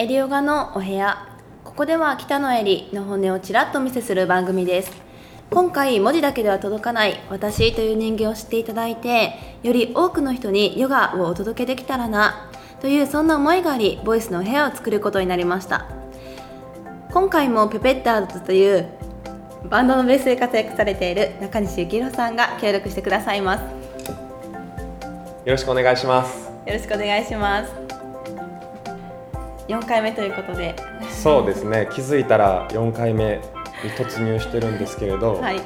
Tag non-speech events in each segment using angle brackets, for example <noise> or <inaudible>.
エリオガのお部屋。ここでは北野エリの本音をちらっとお見せする番組です。今回文字だけでは届かない私という人間を知っていただいてより多くの人にヨガをお届けできたらなというそんな思いがありボイスのお部屋を作ることになりました。今回もペペッターズというバンドのベースで活躍されている中西幸宏さんが協力してくださいます。よろしくお願いします。よろしくお願いします4回目ということで。そうですね。気づいたら4回目に突入してるんですけれど、はい。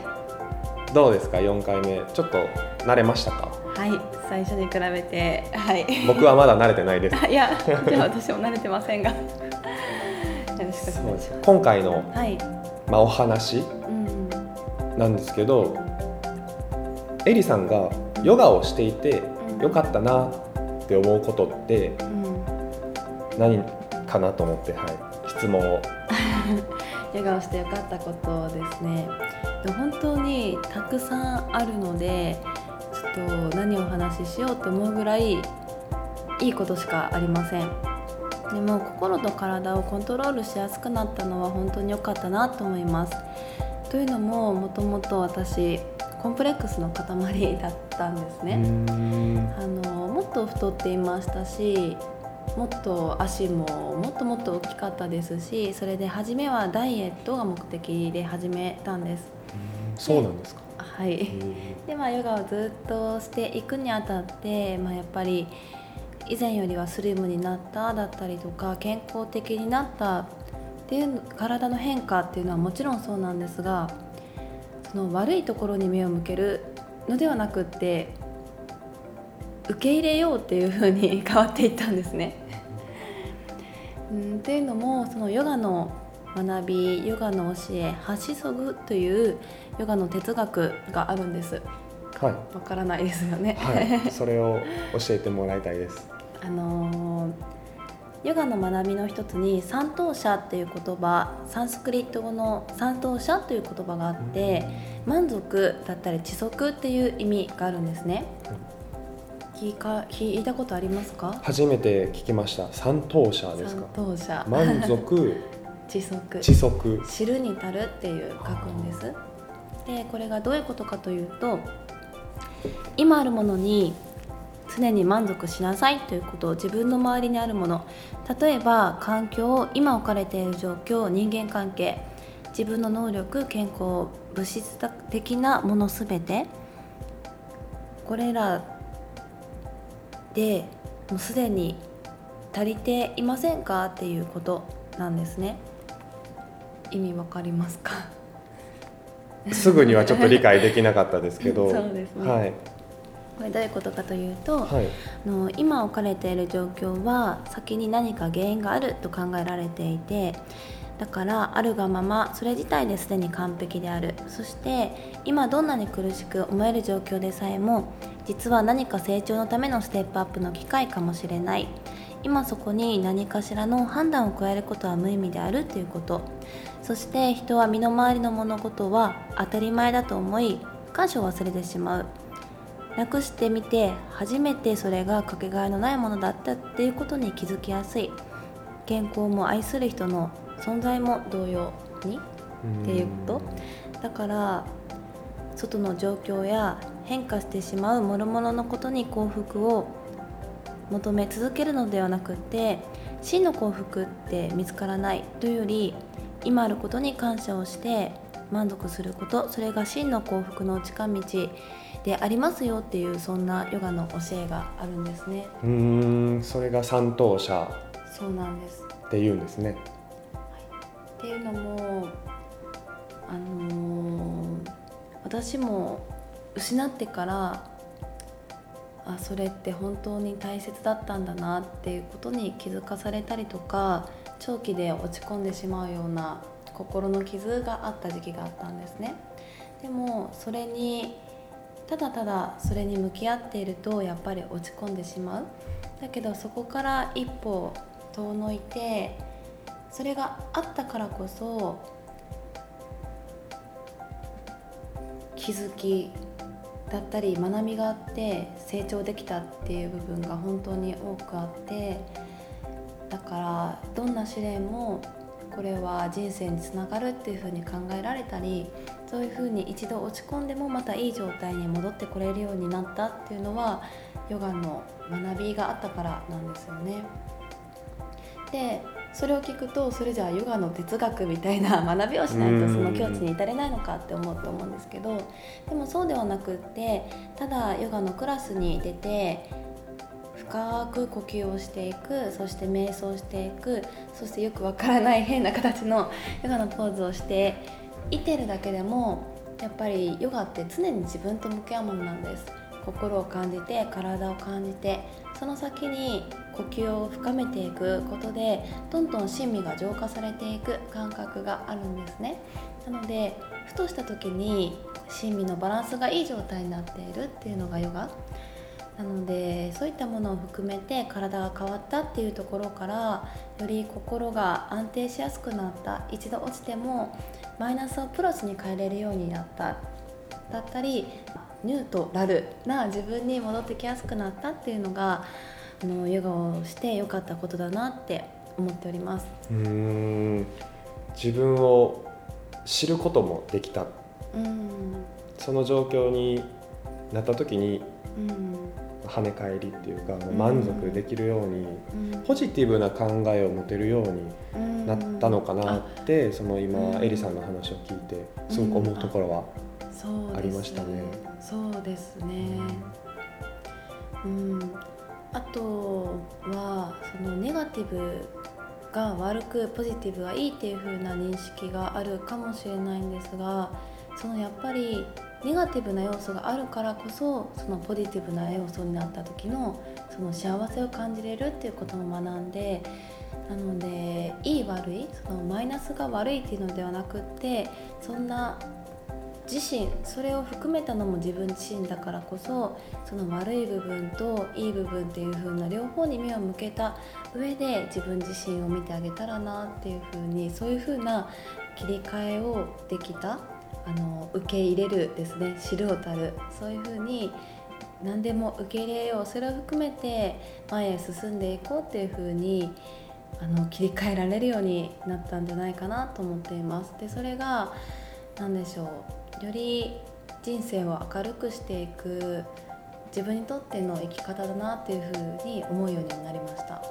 どうですか？4回目。ちょっと慣れましたか？はい。最初に比べて。はい。僕はまだ慣れてないです。<laughs> いや <laughs> では私も慣れてませんが。よろしくお願いします。今回の、はい。まあ、お話うんなんですけどエリさんがヨガをしていてうん。よかったなって思うことってうん。何？かなと思って、はい、質問を。ヨガをしてよかったことですね。で本当にたくさんあるのでちょっと何をお話ししようと思うぐらいいいことしかありません。でも心と体をコントロールしやすくなったのは本当に良かったなと思います。というのももともと私コンプレックスの塊だったんですね、あのもっと太っていましたしもっと足ももっともっと大きかったですしそれで初めはダイエットが目的で始めたんです。そうなんですか、はい。でまあヨガをずっとしていくにあたって、まあ、やっぱり以前よりはスリムになっただったりとか健康的になったっていう体の変化っていうのはもちろんそうなんですがその悪いところに目を向けるのではなくって受け入れようっていう風に変わっていったんですね。うんっていうのもそのヨガの学びヨガの教えハシソグというヨガの哲学があるんです。はい、わからないですよね、はい、<laughs> それを教えてもらいたいです。あのーヨガの学びの一つに三等者っていう言葉サンスクリット語の三等者という言葉があって満足だったり知足っていう意味があるんですね聞いか聞いたことありますか？初めて聞きました。三等者ですか？三。等者満足、知足知足。知るに足るっていう書くんです。でこれがどういうことかというと今あるものに常に満足しなさいということを自分の周りにあるもの。例えば環境今置かれている状況人間関係。自分の能力健康物質的なものすべて。これらでもうすでに足りていませんか？っていうことなんですね意味わかりますか？<laughs> すぐにはちょっと理解できなかったですけど。そうですねはい。これどういうことかというと、はい。あの今置かれている状況は先に何か原因があると考えられていてだからあるがままそれ自体ですでに完璧であるそして今どんなに苦しく思える状況でさえも実は何か成長のためのステップアップの機会かもしれない。今そこに何かしらの判断を加えることは無意味であるということ。そして人は身の回りの物事は当たり前だと思い感謝を忘れてしまう。なくしてみて初めてそれがかけがえのないものだったっていうことに気づきやすい。健康も愛する人の存在も同様にっていうこと。だから外の状況や変化してしまう諸々のことに幸福を求め続けるのではなくって真の幸福って見つからないというより今あることに感謝をして満足することそれが真の幸福の近道でありますよっていうそんなヨガの教えがあるんですね。うーん、それが三等者そうなんです。って言うんですね。っていうのもあのー私も失ってからあそれって本当に大切だったんだなっていうことに気づかされたりとか長期で落ち込んでしまうような心の傷があった時期があったんですね。でもそれにただただそれに向き合っているとやっぱり落ち込んでしまう。だけどそこから一歩遠のいてそれがあったからこそ気づきだったり学びがあって成長できたっていう部分が本当に多くあってだからどんな試練もこれは人生につながるっていうふうに考えられたりそういうふうに一度落ち込んでもまたいい状態に戻ってこれるようになったっていうのはヨガの学びがあったからなんですよね。でそれを聞くとそれじゃあヨガの哲学みたいな <laughs> 学びをしないとその境地に至れないのかって思うと思うんですけどでもそうではなくってただヨガのクラスに出て深く呼吸をしていくそして瞑想していくそしてよくわからない変な形の <laughs> ヨガのポーズをしていてるだけでもやっぱりヨガって常に自分と向き合うものなんです。心を感じて体を感じてその先に呼吸を深めていくことでどんどん心身が浄化されていく感覚があるんですね。なのでふとした時に心身のバランスがいい状態になっているっていうのがヨガ。なのでそういったものを含めて体が変わったっていうところからより心が安定しやすくなった一度落ちてもマイナスをプラスに変えれるようになった。だったりニュートラルな自分に戻ってきやすくなったっていうのがあのヨガをしてよかったことだなって思っております。うん。自分を知ることもできた。うん。その状況になった時にうん。跳ね返りっていうか満足できるようにうん。ポジティブな考えを持てるようにうん。なったのかなってその今うん。エリさんの話を聞いてすごく思うところはありましたね。そうですね。うん。あとはそのネガティブが悪くポジティブがいいっていう風な認識があるかもしれないんですが、そのやっぱりネガティブな要素があるからこそそのポジティブな要素になった時のその幸せを感じれるっていうことも学んで。なのでいい悪いそのマイナスが悪いっていうのではなくってそんな自身それを含めたのも自分自身だからこそその悪い部分といい部分っていう風な両方に目を向けた上で自分自身を見てあげたらなっていう風にそういう風な切り替えをできたあの受け入れるですね知るをたる。そういう風に何でも受け入れよう。それを含めて前へ進んでいこうっていう風にあの切り替えられるようになったんじゃないかなと思っています。でそれが何でしょう。より人生を明るくしていく自分にとっての生き方だなっていうふうに思うようになりました。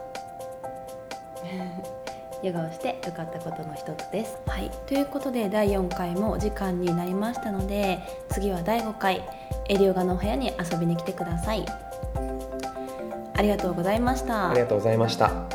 <laughs> ヨガをして良かったことの一つです。はい、ということで第4回もお時間になりましたので次は第5回エリヨガのお部屋に遊びに来てください。ありがとうございましたあり。がとうございました。